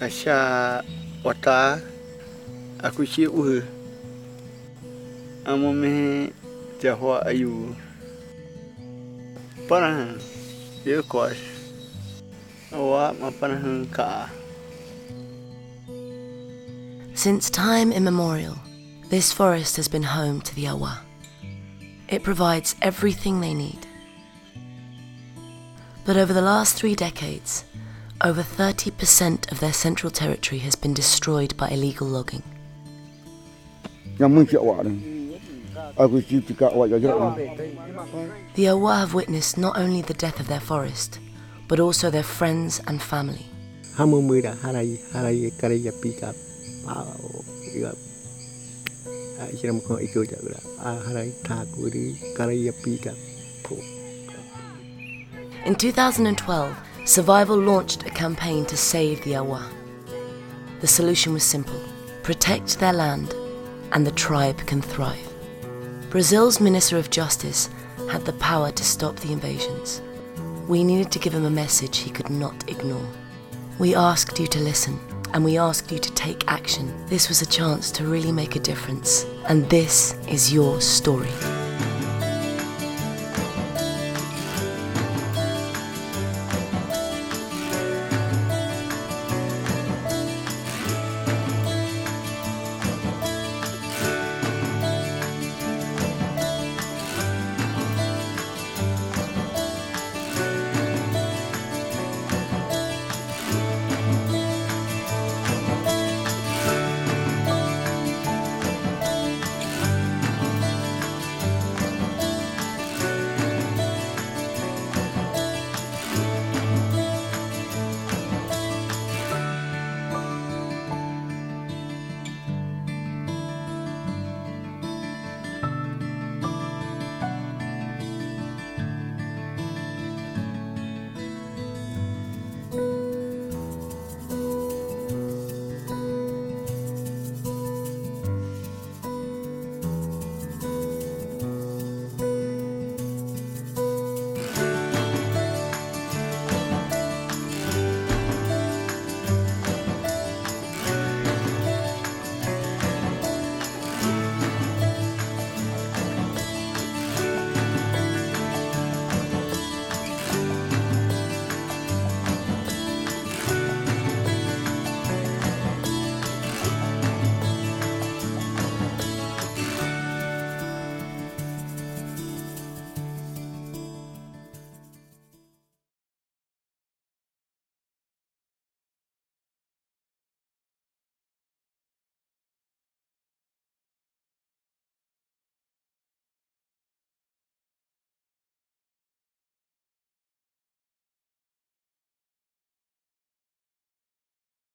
Asha wata akushi uhu. Amome jahwa ayu. Parahan. Yekwas. Awa mapanahan ka. Since time immemorial, this forest has been home to the Awa. It provides everything they need. But over the last three decades, over 30% of their central territory has been destroyed by illegal logging. The Awa have witnessed not only the death of their forest, but also their friends and family. hamumira harai harai kareya pika pao iga isiram ko iko jagra harai thakuri kareya pika In 2012, Survival launched a campaign to save the Awa. The solution was simple protect their land, and the tribe can thrive. Brazil's Minister of Justice had the power to stop the invasions. We needed to give him a message he could not ignore. We asked you to listen, and we asked you to take action. This was a chance to really make a difference, and this is your story.